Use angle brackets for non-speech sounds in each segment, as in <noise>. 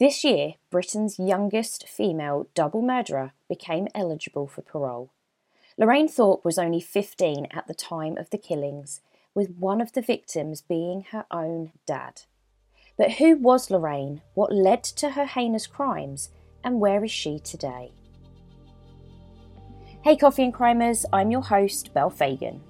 This year, Britain's youngest female double murderer became eligible for parole. Lorraine Thorpe was only 15 at the time of the killings, with one of the victims being her own dad. But who was Lorraine? What led to her heinous crimes? And where is she today? Hey, Coffee and Crimers, I'm your host, Belle Fagan.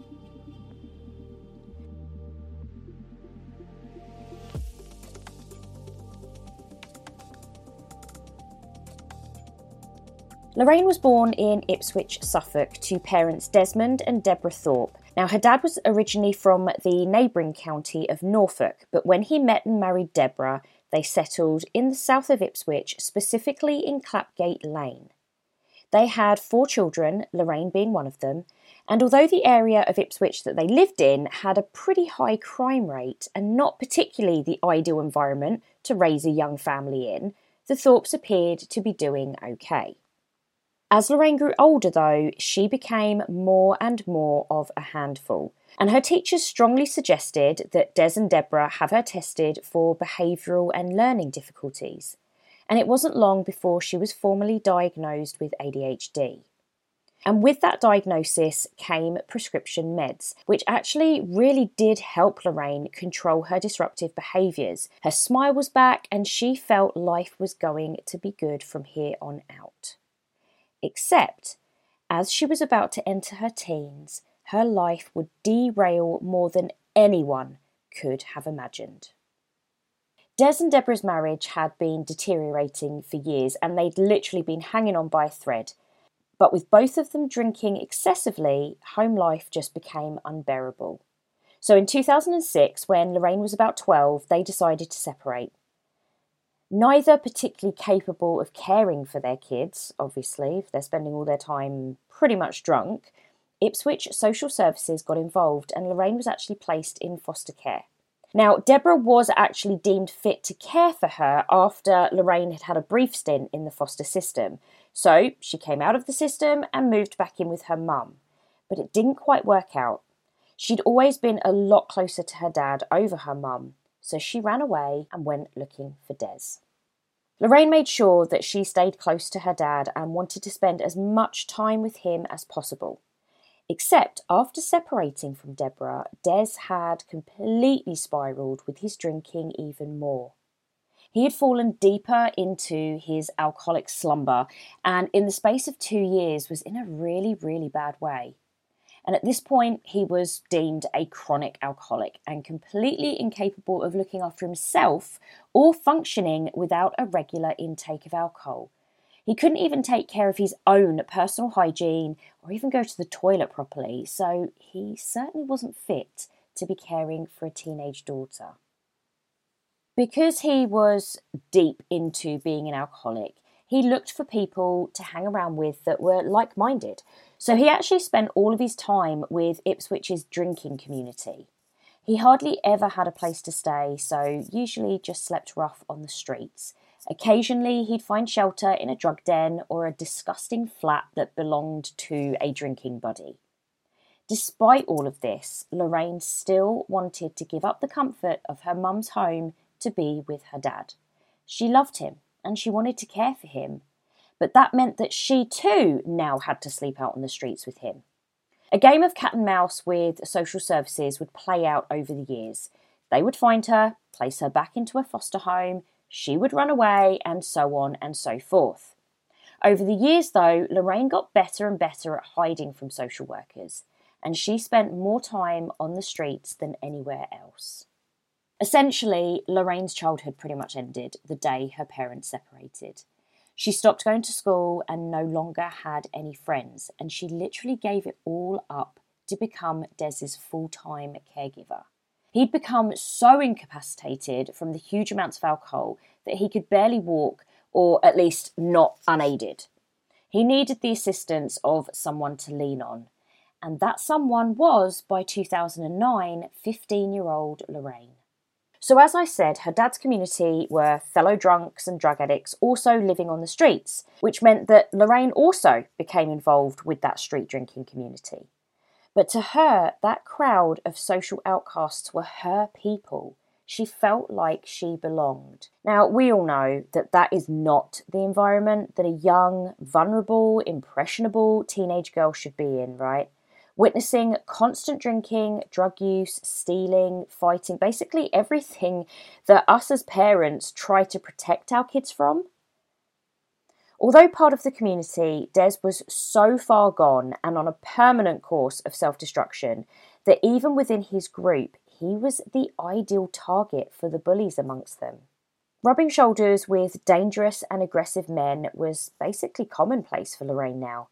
Lorraine was born in Ipswich, Suffolk, to parents Desmond and Deborah Thorpe. Now, her dad was originally from the neighbouring county of Norfolk, but when he met and married Deborah, they settled in the south of Ipswich, specifically in Clapgate Lane. They had four children, Lorraine being one of them, and although the area of Ipswich that they lived in had a pretty high crime rate and not particularly the ideal environment to raise a young family in, the Thorpes appeared to be doing okay. As Lorraine grew older, though, she became more and more of a handful, and her teachers strongly suggested that Des and Deborah have her tested for behavioural and learning difficulties. And it wasn't long before she was formally diagnosed with ADHD. And with that diagnosis came prescription meds, which actually really did help Lorraine control her disruptive behaviours. Her smile was back, and she felt life was going to be good from here on out except as she was about to enter her teens, her life would derail more than anyone could have imagined. Des and Deborah's marriage had been deteriorating for years and they'd literally been hanging on by a thread. But with both of them drinking excessively, home life just became unbearable. So in 2006, when Lorraine was about 12, they decided to separate neither particularly capable of caring for their kids, obviously, if they're spending all their time pretty much drunk. Ipswich Social Services got involved and Lorraine was actually placed in foster care. Now, Deborah was actually deemed fit to care for her after Lorraine had had a brief stint in the foster system. So she came out of the system and moved back in with her mum. But it didn't quite work out. She'd always been a lot closer to her dad over her mum, so she ran away and went looking for Des. Lorraine made sure that she stayed close to her dad and wanted to spend as much time with him as possible. Except after separating from Deborah, Des had completely spiralled with his drinking even more. He had fallen deeper into his alcoholic slumber and, in the space of two years, was in a really, really bad way. And at this point, he was deemed a chronic alcoholic and completely incapable of looking after himself or functioning without a regular intake of alcohol. He couldn't even take care of his own personal hygiene or even go to the toilet properly, so he certainly wasn't fit to be caring for a teenage daughter. Because he was deep into being an alcoholic, he looked for people to hang around with that were like minded. So he actually spent all of his time with Ipswich's drinking community. He hardly ever had a place to stay, so usually just slept rough on the streets. Occasionally, he'd find shelter in a drug den or a disgusting flat that belonged to a drinking buddy. Despite all of this, Lorraine still wanted to give up the comfort of her mum's home to be with her dad. She loved him and she wanted to care for him. But that meant that she too now had to sleep out on the streets with him. A game of cat and mouse with social services would play out over the years. They would find her, place her back into a foster home, she would run away, and so on and so forth. Over the years, though, Lorraine got better and better at hiding from social workers, and she spent more time on the streets than anywhere else. Essentially, Lorraine's childhood pretty much ended the day her parents separated. She stopped going to school and no longer had any friends, and she literally gave it all up to become Des's full time caregiver. He'd become so incapacitated from the huge amounts of alcohol that he could barely walk, or at least not unaided. He needed the assistance of someone to lean on, and that someone was, by 2009, 15 year old Lorraine. So, as I said, her dad's community were fellow drunks and drug addicts also living on the streets, which meant that Lorraine also became involved with that street drinking community. But to her, that crowd of social outcasts were her people. She felt like she belonged. Now, we all know that that is not the environment that a young, vulnerable, impressionable teenage girl should be in, right? Witnessing constant drinking, drug use, stealing, fighting, basically everything that us as parents try to protect our kids from. Although part of the community, Des was so far gone and on a permanent course of self destruction that even within his group, he was the ideal target for the bullies amongst them. Rubbing shoulders with dangerous and aggressive men was basically commonplace for Lorraine now.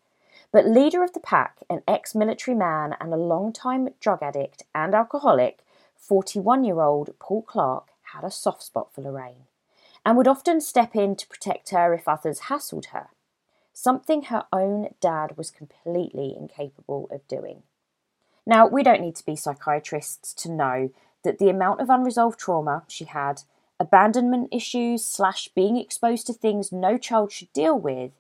But leader of the pack, an ex military man and a long-time drug addict and alcoholic, 41 year old Paul Clark had a soft spot for Lorraine and would often step in to protect her if others hassled her, something her own dad was completely incapable of doing. Now, we don't need to be psychiatrists to know that the amount of unresolved trauma she had, abandonment issues, slash being exposed to things no child should deal with,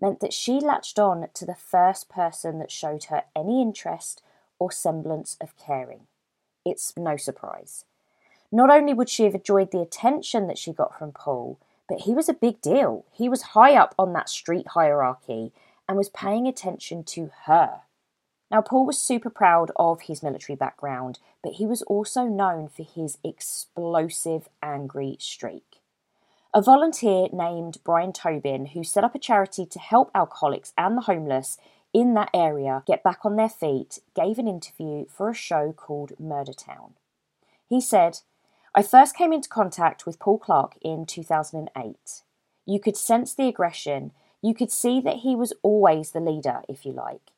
meant that she latched on to the first person that showed her any interest or semblance of caring. It's no surprise. Not only would she have enjoyed the attention that she got from Paul, but he was a big deal. He was high up on that street hierarchy and was paying attention to her. Now, Paul was super proud of his military background, but he was also known for his explosive, angry streak. A volunteer named Brian Tobin, who set up a charity to help alcoholics and the homeless in that area get back on their feet, gave an interview for a show called Murder Town. He said, I first came into contact with Paul Clark in 2008. You could sense the aggression, you could see that he was always the leader, if you like.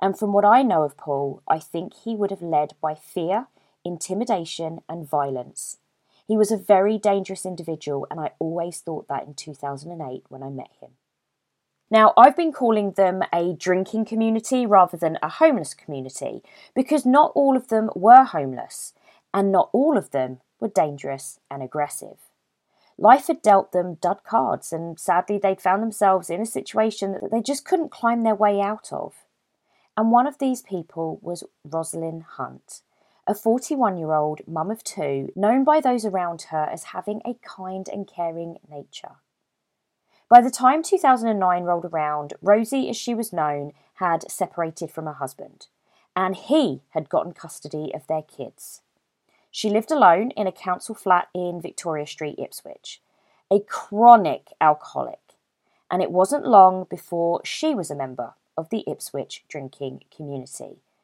And from what I know of Paul, I think he would have led by fear, intimidation, and violence. He was a very dangerous individual, and I always thought that in 2008 when I met him. Now, I've been calling them a drinking community rather than a homeless community because not all of them were homeless, and not all of them were dangerous and aggressive. Life had dealt them dud cards, and sadly, they'd found themselves in a situation that they just couldn't climb their way out of. And one of these people was Rosalind Hunt, a 41 year old mum of two, known by those around her as having a kind and caring nature. By the time 2009 rolled around, Rosie, as she was known, had separated from her husband, and he had gotten custody of their kids. She lived alone in a council flat in Victoria Street, Ipswich, a chronic alcoholic, and it wasn't long before she was a member of the Ipswich drinking community,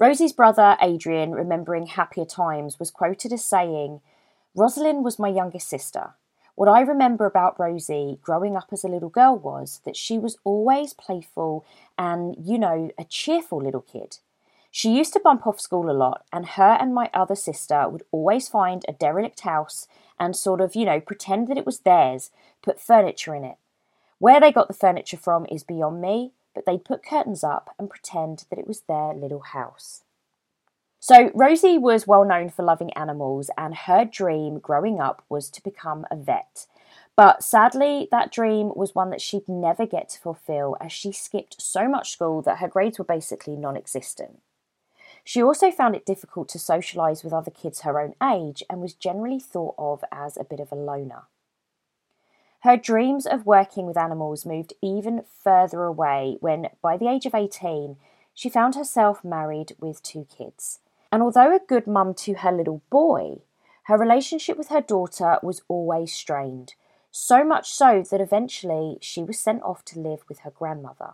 Rosie's brother, Adrian, remembering happier times, was quoted as saying, Rosalind was my youngest sister. What I remember about Rosie growing up as a little girl was that she was always playful and, you know, a cheerful little kid. She used to bump off school a lot, and her and my other sister would always find a derelict house and sort of, you know, pretend that it was theirs, put furniture in it. Where they got the furniture from is beyond me, but they'd put curtains up and pretend that it was their little house. So, Rosie was well known for loving animals, and her dream growing up was to become a vet. But sadly, that dream was one that she'd never get to fulfill as she skipped so much school that her grades were basically non existent. She also found it difficult to socialise with other kids her own age and was generally thought of as a bit of a loner. Her dreams of working with animals moved even further away when, by the age of 18, she found herself married with two kids. And although a good mum to her little boy, her relationship with her daughter was always strained, so much so that eventually she was sent off to live with her grandmother.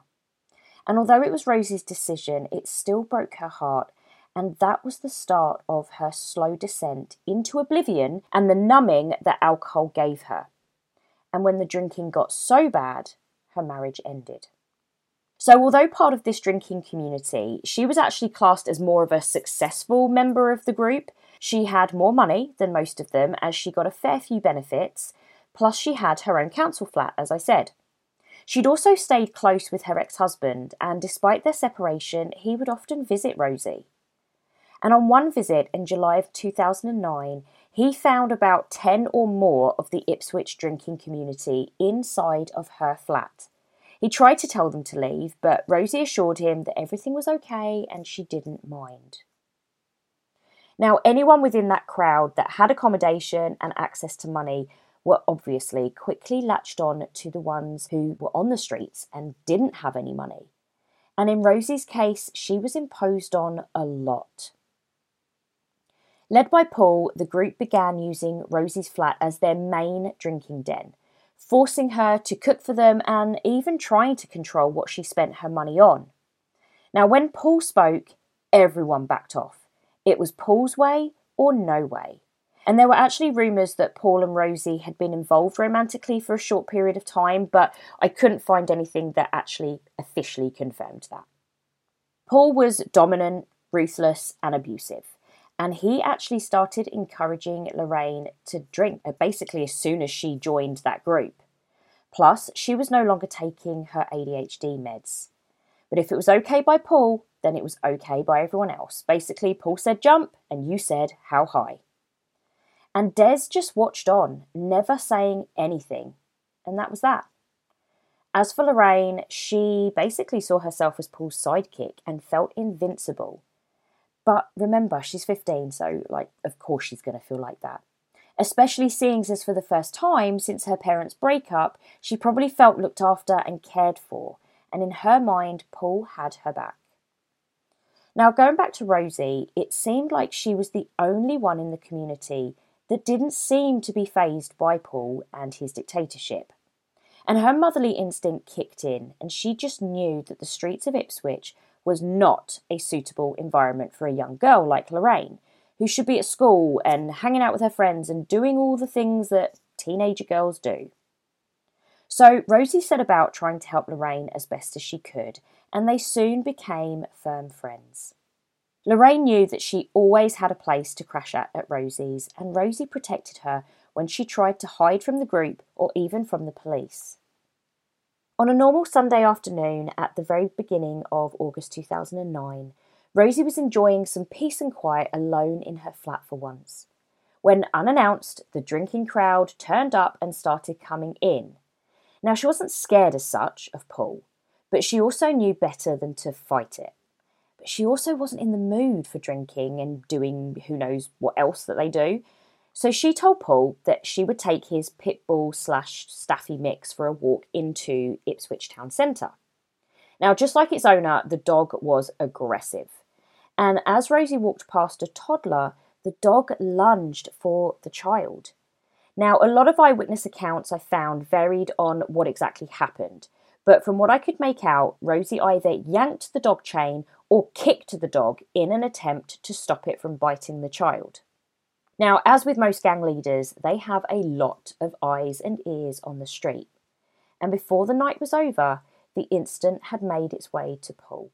And although it was Rosie's decision, it still broke her heart, and that was the start of her slow descent into oblivion and the numbing that alcohol gave her and when the drinking got so bad, her marriage ended. So, although part of this drinking community, she was actually classed as more of a successful member of the group. She had more money than most of them as she got a fair few benefits, plus, she had her own council flat, as I said. She'd also stayed close with her ex husband, and despite their separation, he would often visit Rosie. And on one visit in July of 2009, he found about 10 or more of the Ipswich drinking community inside of her flat. He tried to tell them to leave, but Rosie assured him that everything was okay and she didn't mind. Now, anyone within that crowd that had accommodation and access to money were obviously quickly latched on to the ones who were on the streets and didn't have any money. And in Rosie's case, she was imposed on a lot. Led by Paul, the group began using Rosie's flat as their main drinking den, forcing her to cook for them and even trying to control what she spent her money on. Now, when Paul spoke, everyone backed off. It was Paul's way or no way. And there were actually rumours that Paul and Rosie had been involved romantically for a short period of time, but I couldn't find anything that actually officially confirmed that. Paul was dominant, ruthless, and abusive and he actually started encouraging Lorraine to drink uh, basically as soon as she joined that group. Plus, she was no longer taking her ADHD meds. But if it was okay by Paul, then it was okay by everyone else. Basically, Paul said jump, and you said how high. And Des just watched on, never saying anything. And that was that. As for Lorraine, she basically saw herself as Paul's sidekick and felt invincible. But remember, she's 15, so, like, of course she's going to feel like that. Especially seeing this for the first time since her parents' breakup, she probably felt looked after and cared for, and in her mind, Paul had her back. Now, going back to Rosie, it seemed like she was the only one in the community that didn't seem to be phased by Paul and his dictatorship. And her motherly instinct kicked in, and she just knew that the streets of Ipswich was not a suitable environment for a young girl like Lorraine, who should be at school and hanging out with her friends and doing all the things that teenager girls do. So Rosie set about trying to help Lorraine as best as she could, and they soon became firm friends. Lorraine knew that she always had a place to crash at at Rosie's, and Rosie protected her when she tried to hide from the group or even from the police. On a normal Sunday afternoon at the very beginning of August 2009, Rosie was enjoying some peace and quiet alone in her flat for once. When unannounced, the drinking crowd turned up and started coming in. Now, she wasn't scared as such of Paul, but she also knew better than to fight it. But she also wasn't in the mood for drinking and doing who knows what else that they do. So she told Paul that she would take his pit bull slash staffy mix for a walk into Ipswich town centre. Now, just like its owner, the dog was aggressive. And as Rosie walked past a toddler, the dog lunged for the child. Now, a lot of eyewitness accounts I found varied on what exactly happened, but from what I could make out, Rosie either yanked the dog chain or kicked the dog in an attempt to stop it from biting the child. Now, as with most gang leaders, they have a lot of eyes and ears on the street. And before the night was over, the incident had made its way to Paul.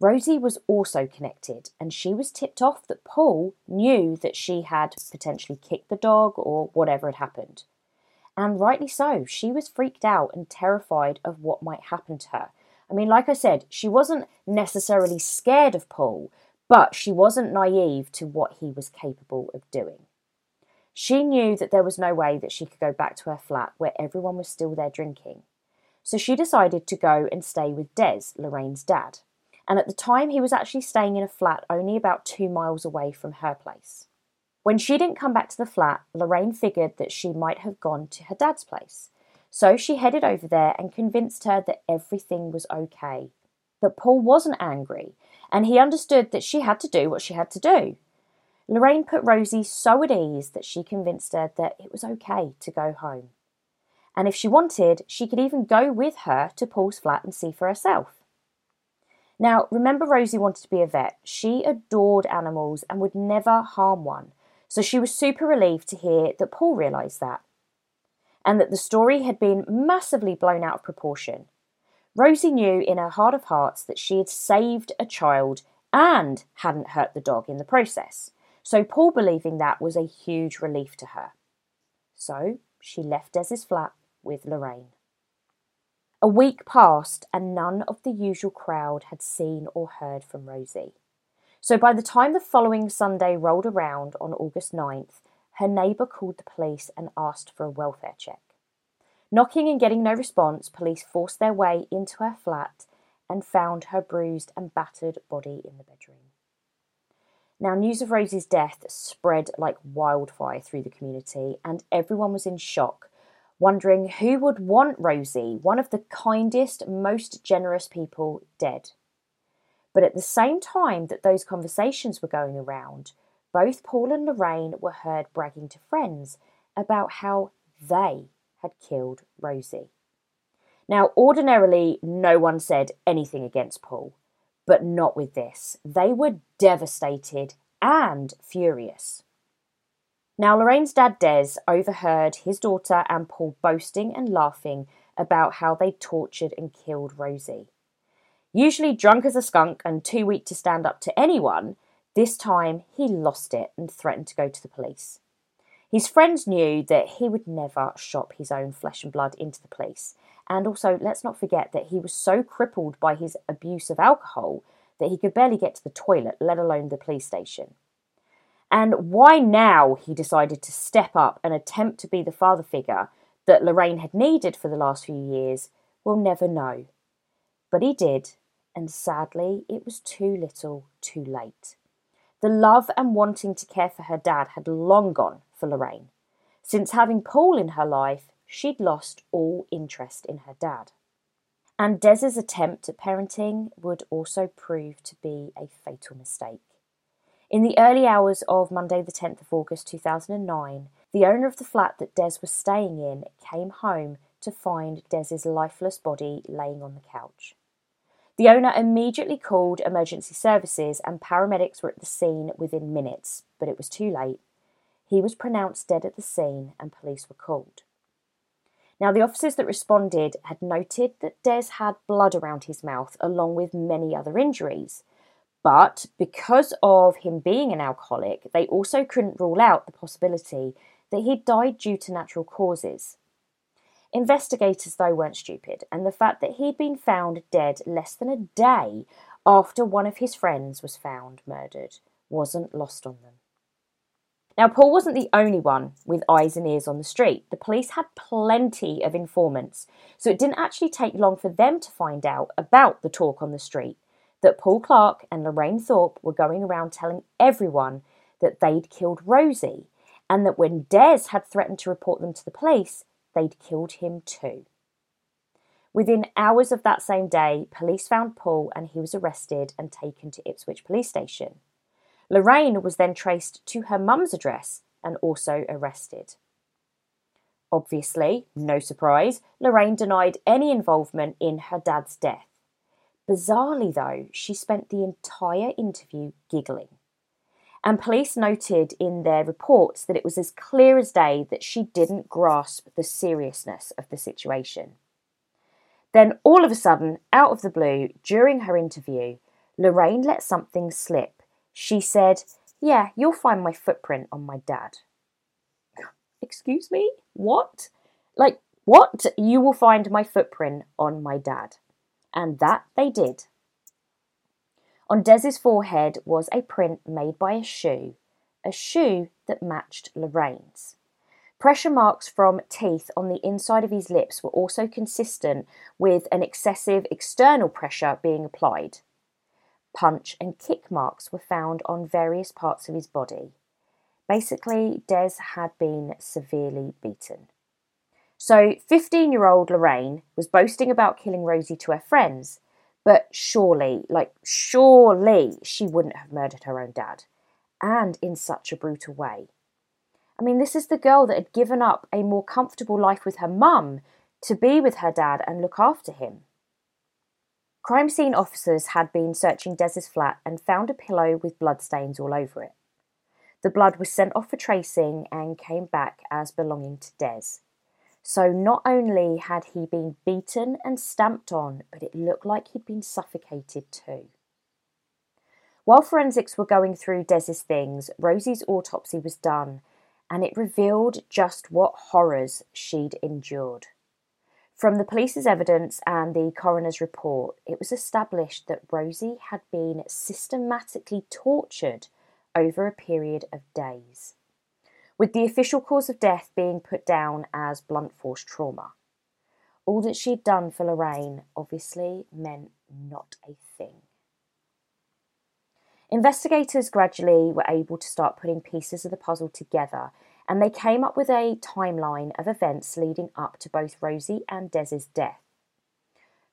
Rosie was also connected, and she was tipped off that Paul knew that she had potentially kicked the dog or whatever had happened. And rightly so, she was freaked out and terrified of what might happen to her. I mean, like I said, she wasn't necessarily scared of Paul, but she wasn't naive to what he was capable of doing. She knew that there was no way that she could go back to her flat where everyone was still there drinking. So she decided to go and stay with Des, Lorraine's dad. And at the time, he was actually staying in a flat only about two miles away from her place. When she didn't come back to the flat, Lorraine figured that she might have gone to her dad's place. So she headed over there and convinced her that everything was okay, that Paul wasn't angry, and he understood that she had to do what she had to do. Lorraine put Rosie so at ease that she convinced her that it was okay to go home. And if she wanted, she could even go with her to Paul's flat and see for herself. Now, remember, Rosie wanted to be a vet. She adored animals and would never harm one. So she was super relieved to hear that Paul realised that and that the story had been massively blown out of proportion. Rosie knew in her heart of hearts that she had saved a child and hadn't hurt the dog in the process. So Paul believing that was a huge relief to her. So she left Des's flat with Lorraine. A week passed and none of the usual crowd had seen or heard from Rosie. So by the time the following Sunday rolled around on August 9th, her neighbour called the police and asked for a welfare check. Knocking and getting no response, police forced their way into her flat and found her bruised and battered body in the bedroom. Now, news of Rosie's death spread like wildfire through the community, and everyone was in shock, wondering who would want Rosie, one of the kindest, most generous people, dead. But at the same time that those conversations were going around, both Paul and Lorraine were heard bragging to friends about how they had killed Rosie. Now, ordinarily, no one said anything against Paul, but not with this. They were devastated and furious. Now, Lorraine's dad, Des, overheard his daughter and Paul boasting and laughing about how they tortured and killed Rosie. Usually drunk as a skunk and too weak to stand up to anyone, this time he lost it and threatened to go to the police. His friends knew that he would never shop his own flesh and blood into the police. And also, let's not forget that he was so crippled by his abuse of alcohol that he could barely get to the toilet, let alone the police station. And why now he decided to step up and attempt to be the father figure that Lorraine had needed for the last few years, we'll never know. But he did, and sadly, it was too little, too late. The love and wanting to care for her dad had long gone for Lorraine. Since having Paul in her life, she'd lost all interest in her dad. And Des's attempt at parenting would also prove to be a fatal mistake. In the early hours of Monday, the 10th of August 2009, the owner of the flat that Des was staying in came home to find Des's lifeless body laying on the couch. The owner immediately called emergency services and paramedics were at the scene within minutes, but it was too late. He was pronounced dead at the scene and police were called. Now, the officers that responded had noted that Des had blood around his mouth along with many other injuries. But because of him being an alcoholic, they also couldn't rule out the possibility that he'd died due to natural causes. Investigators, though, weren't stupid, and the fact that he'd been found dead less than a day after one of his friends was found murdered wasn't lost on them. Now, Paul wasn't the only one with eyes and ears on the street. The police had plenty of informants, so it didn't actually take long for them to find out about the talk on the street that Paul Clark and Lorraine Thorpe were going around telling everyone that they'd killed Rosie, and that when Des had threatened to report them to the police, they'd killed him too. Within hours of that same day, police found Paul and he was arrested and taken to Ipswich Police Station. Lorraine was then traced to her mum's address and also arrested. Obviously, no surprise, Lorraine denied any involvement in her dad's death. Bizarrely, though, she spent the entire interview giggling and police noted in their reports that it was as clear as day that she didn't grasp the seriousness of the situation. Then, all of a sudden, out of the blue, during her interview, Lorraine let something slip. She said, Yeah, you'll find my footprint on my dad. Excuse me? What? Like, what? You will find my footprint on my dad. And that they did. On Des's forehead was a print made by a shoe, a shoe that matched Lorraine's. Pressure marks from teeth on the inside of his lips were also consistent with an excessive external pressure being applied. Punch and kick marks were found on various parts of his body. Basically, Des had been severely beaten. So, 15 year old Lorraine was boasting about killing Rosie to her friends, but surely, like, surely she wouldn't have murdered her own dad, and in such a brutal way. I mean, this is the girl that had given up a more comfortable life with her mum to be with her dad and look after him. Crime scene officers had been searching Des's flat and found a pillow with bloodstains all over it. The blood was sent off for tracing and came back as belonging to Des. So not only had he been beaten and stamped on, but it looked like he'd been suffocated too. While forensics were going through Des's things, Rosie's autopsy was done and it revealed just what horrors she'd endured. From the police's evidence and the coroner's report, it was established that Rosie had been systematically tortured over a period of days, with the official cause of death being put down as blunt force trauma. All that she'd done for Lorraine obviously meant not a thing. Investigators gradually were able to start putting pieces of the puzzle together, and they came up with a timeline of events leading up to both Rosie and Des's death.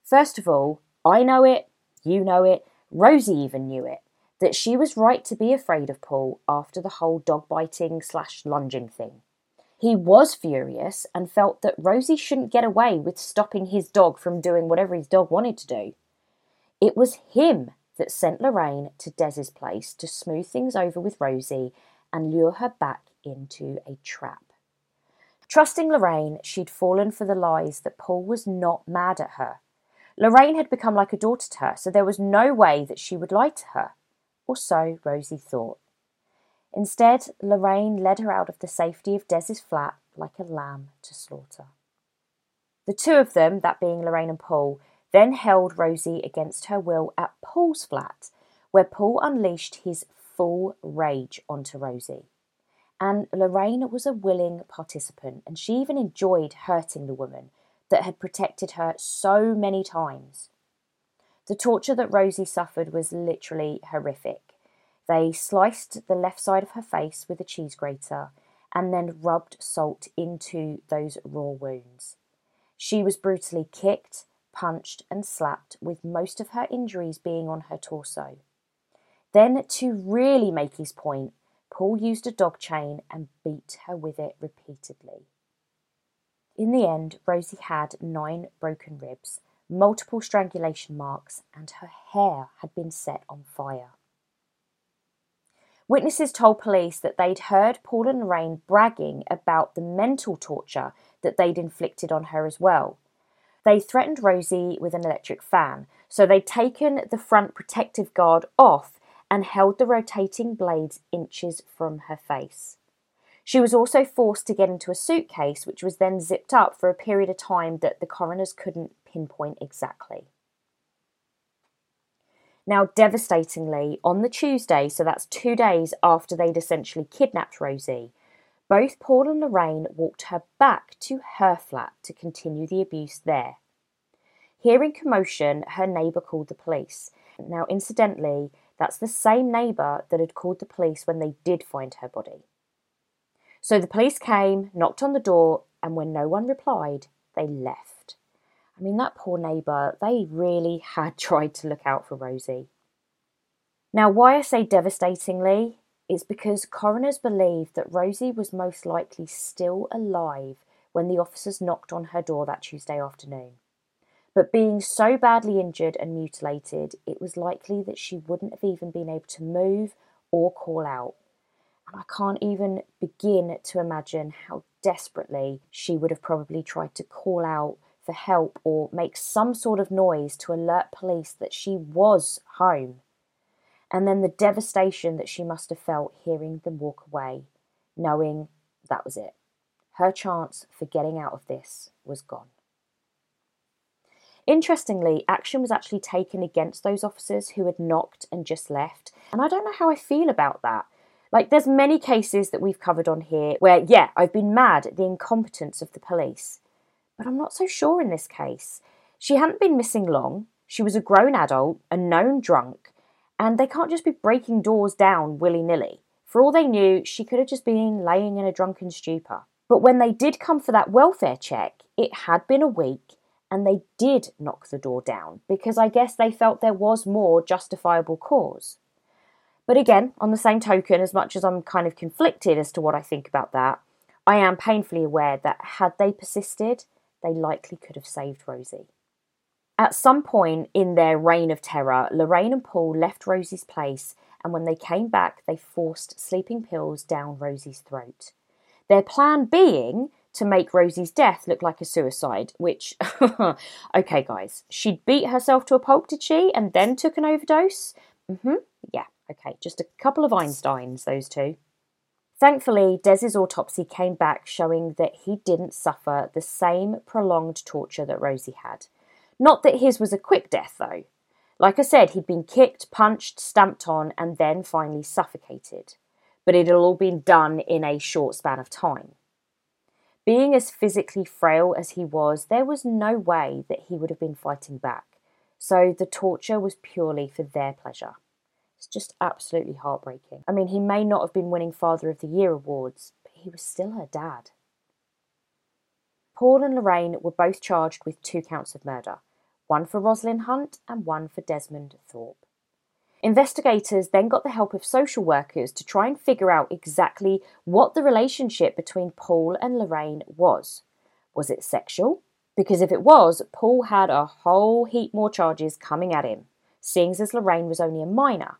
First of all, I know it, you know it, Rosie even knew it, that she was right to be afraid of Paul after the whole dog biting slash lunging thing. He was furious and felt that Rosie shouldn't get away with stopping his dog from doing whatever his dog wanted to do. It was him that sent Lorraine to Des's place to smooth things over with Rosie and lure her back into a trap. Trusting Lorraine, she'd fallen for the lies that Paul was not mad at her. Lorraine had become like a daughter to her, so there was no way that she would lie to her. Or so Rosie thought. Instead, Lorraine led her out of the safety of Des's flat like a lamb to slaughter. The two of them, that being Lorraine and Paul, then held Rosie against her will at Paul's flat, where Paul unleashed his full rage onto Rosie. And Lorraine was a willing participant, and she even enjoyed hurting the woman that had protected her so many times. The torture that Rosie suffered was literally horrific. They sliced the left side of her face with a cheese grater and then rubbed salt into those raw wounds. She was brutally kicked, punched, and slapped, with most of her injuries being on her torso. Then, to really make his point, Paul used a dog chain and beat her with it repeatedly. In the end, Rosie had nine broken ribs, multiple strangulation marks, and her hair had been set on fire. Witnesses told police that they'd heard Paul and Lorraine bragging about the mental torture that they'd inflicted on her as well, they threatened Rosie with an electric fan, so they'd taken the front protective guard off and held the rotating blades inches from her face. She was also forced to get into a suitcase, which was then zipped up for a period of time that the coroners couldn't pinpoint exactly. Now, devastatingly, on the Tuesday, so that's two days after they'd essentially kidnapped Rosie, both Paul and Lorraine walked her back to her flat to continue the abuse there. Hearing commotion, her neighbour called the police. Now, incidentally, that's the same neighbour that had called the police when they did find her body. So the police came, knocked on the door, and when no one replied, they left. I mean, that poor neighbour, they really had <laughs> tried to look out for Rosie. Now, why I say devastatingly is because coroners believe that Rosie was most likely still alive when the officers knocked on her door that Tuesday afternoon. But being so badly injured and mutilated, it was likely that she wouldn't have even been able to move or call out. And I can't even begin to imagine how desperately she would have probably tried to call out for help or make some sort of noise to alert police that she was home and then the devastation that she must have felt hearing them walk away, knowing that was it. her chance for getting out of this was gone. Interestingly, action was actually taken against those officers who had knocked and just left, and I don't know how I feel about that. Like, there's many cases that we've covered on here where, yeah, I've been mad at the incompetence of the police, but I'm not so sure in this case. She hadn't been missing long, she was a grown adult, a known drunk, and they can't just be breaking doors down willy nilly. For all they knew, she could have just been laying in a drunken stupor. But when they did come for that welfare check, it had been a week and they did knock the door down because I guess they felt there was more justifiable cause. But again, on the same token, as much as I'm kind of conflicted as to what I think about that, I am painfully aware that had they persisted, they likely could have saved Rosie. At some point in their reign of terror, Lorraine and Paul left Rosie's place, and when they came back, they forced sleeping pills down Rosie's throat. Their plan being to make Rosie's death look like a suicide, which, <laughs> okay, guys, she'd beat herself to a pulp, did she? And then took an overdose? Mm hmm. Yeah, okay, just a couple of Einsteins, those two. Thankfully, Des's autopsy came back showing that he didn't suffer the same prolonged torture that Rosie had. Not that his was a quick death, though. Like I said, he'd been kicked, punched, stamped on, and then finally suffocated. But it had all been done in a short span of time. Being as physically frail as he was, there was no way that he would have been fighting back. So the torture was purely for their pleasure. It's just absolutely heartbreaking. I mean, he may not have been winning Father of the Year awards, but he was still her dad. Paul and Lorraine were both charged with two counts of murder one for Rosalind Hunt and one for Desmond Thorpe. Investigators then got the help of social workers to try and figure out exactly what the relationship between Paul and Lorraine was. Was it sexual? Because if it was, Paul had a whole heap more charges coming at him, seeing as Lorraine was only a minor.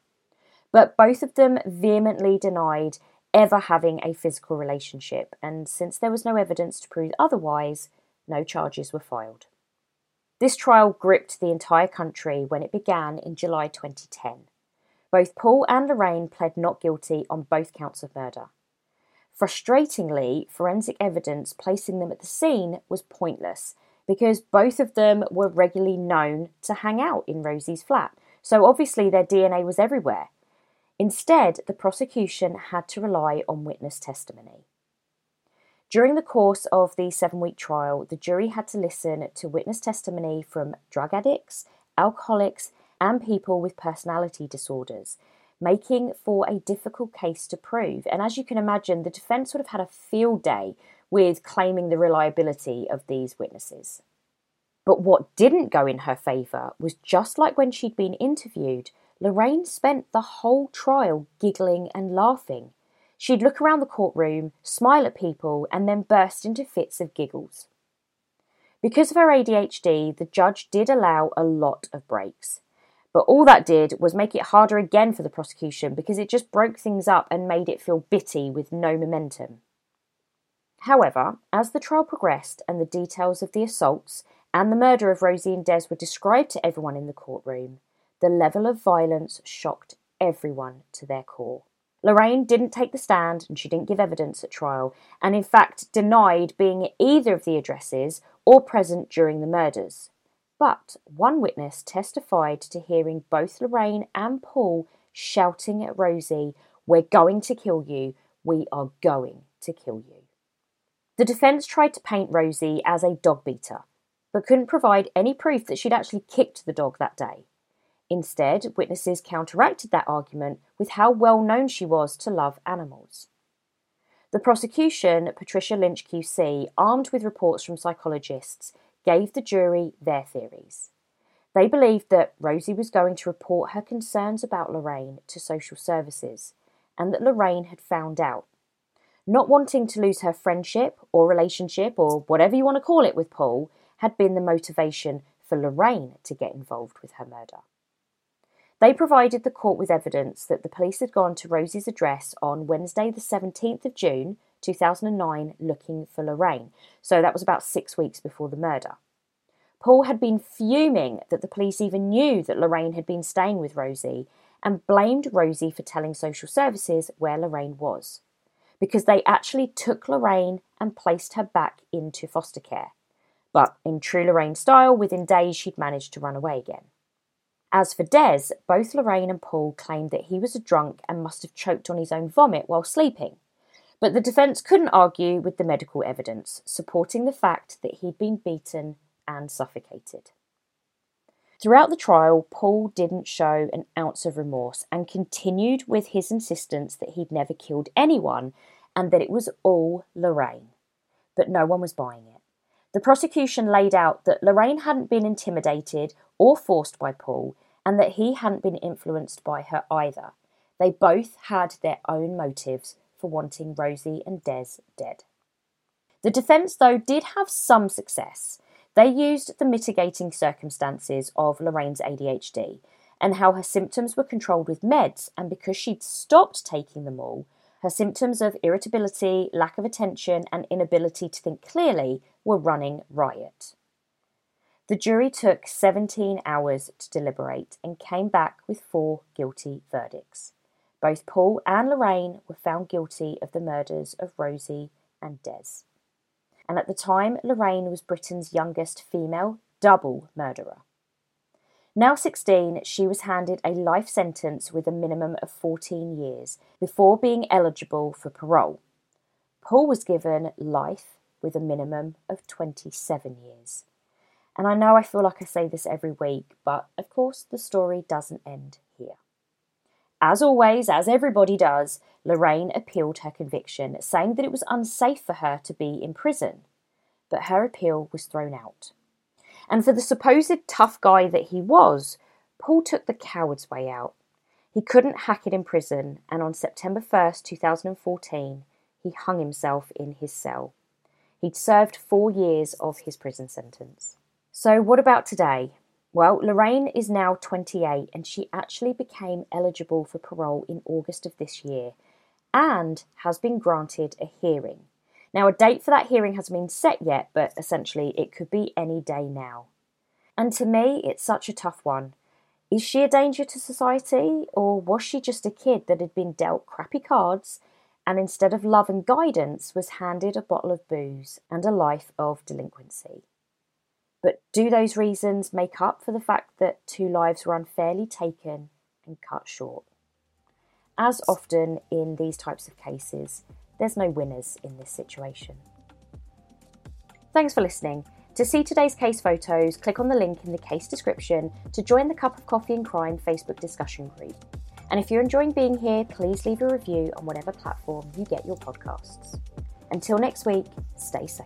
But both of them vehemently denied ever having a physical relationship, and since there was no evidence to prove otherwise, no charges were filed. This trial gripped the entire country when it began in July 2010. Both Paul and Lorraine pled not guilty on both counts of murder. Frustratingly, forensic evidence placing them at the scene was pointless because both of them were regularly known to hang out in Rosie's flat, so obviously their DNA was everywhere. Instead, the prosecution had to rely on witness testimony. During the course of the seven week trial, the jury had to listen to witness testimony from drug addicts, alcoholics, and people with personality disorders, making for a difficult case to prove. And as you can imagine, the defence would have had a field day with claiming the reliability of these witnesses. But what didn't go in her favour was just like when she'd been interviewed, Lorraine spent the whole trial giggling and laughing. She'd look around the courtroom, smile at people, and then burst into fits of giggles. Because of her ADHD, the judge did allow a lot of breaks. But all that did was make it harder again for the prosecution because it just broke things up and made it feel bitty with no momentum. However, as the trial progressed and the details of the assaults and the murder of Rosie and Des were described to everyone in the courtroom, the level of violence shocked everyone to their core. Lorraine didn't take the stand and she didn't give evidence at trial, and in fact denied being at either of the addresses or present during the murders. But one witness testified to hearing both Lorraine and Paul shouting at Rosie, We're going to kill you. We are going to kill you. The defence tried to paint Rosie as a dog beater, but couldn't provide any proof that she'd actually kicked the dog that day. Instead, witnesses counteracted that argument with how well known she was to love animals. The prosecution, Patricia Lynch QC, armed with reports from psychologists, gave the jury their theories. They believed that Rosie was going to report her concerns about Lorraine to social services and that Lorraine had found out. Not wanting to lose her friendship or relationship or whatever you want to call it with Paul had been the motivation for Lorraine to get involved with her murder. They provided the court with evidence that the police had gone to Rosie's address on Wednesday, the 17th of June 2009 looking for Lorraine, so that was about six weeks before the murder. Paul had been fuming that the police even knew that Lorraine had been staying with Rosie and blamed Rosie for telling social services where Lorraine was. because they actually took Lorraine and placed her back into foster care. But in true Lorraine style, within days she'd managed to run away again. As for Des, both Lorraine and Paul claimed that he was a drunk and must have choked on his own vomit while sleeping. But the defence couldn't argue with the medical evidence, supporting the fact that he'd been beaten and suffocated. Throughout the trial, Paul didn't show an ounce of remorse and continued with his insistence that he'd never killed anyone and that it was all Lorraine. But no one was buying it. The prosecution laid out that Lorraine hadn't been intimidated or forced by Paul and that he hadn't been influenced by her either. They both had their own motives for wanting Rosie and Des dead. The defence, though, did have some success. They used the mitigating circumstances of Lorraine's ADHD and how her symptoms were controlled with meds, and because she'd stopped taking them all, her symptoms of irritability, lack of attention, and inability to think clearly were running riot. The jury took 17 hours to deliberate and came back with four guilty verdicts. Both Paul and Lorraine were found guilty of the murders of Rosie and Des and at the time, Lorraine was Britain's youngest female double murderer. Now 16, she was handed a life sentence with a minimum of 14 years before being eligible for parole. Paul was given life with a minimum of 27 years. And I know I feel like I say this every week, but of course the story doesn't end. As always, as everybody does, Lorraine appealed her conviction, saying that it was unsafe for her to be in prison. But her appeal was thrown out. And for the supposed tough guy that he was, Paul took the coward's way out. He couldn't hack it in prison, and on September 1st, 2014, he hung himself in his cell. He'd served four years of his prison sentence. So, what about today? Well, Lorraine is now 28 and she actually became eligible for parole in August of this year and has been granted a hearing. Now, a date for that hearing hasn't been set yet, but essentially it could be any day now. And to me, it's such a tough one. Is she a danger to society, or was she just a kid that had been dealt crappy cards and instead of love and guidance was handed a bottle of booze and a life of delinquency? But do those reasons make up for the fact that two lives were unfairly taken and cut short? As often in these types of cases, there's no winners in this situation. Thanks for listening. To see today's case photos, click on the link in the case description to join the Cup of Coffee and Crime Facebook discussion group. And if you're enjoying being here, please leave a review on whatever platform you get your podcasts. Until next week, stay safe.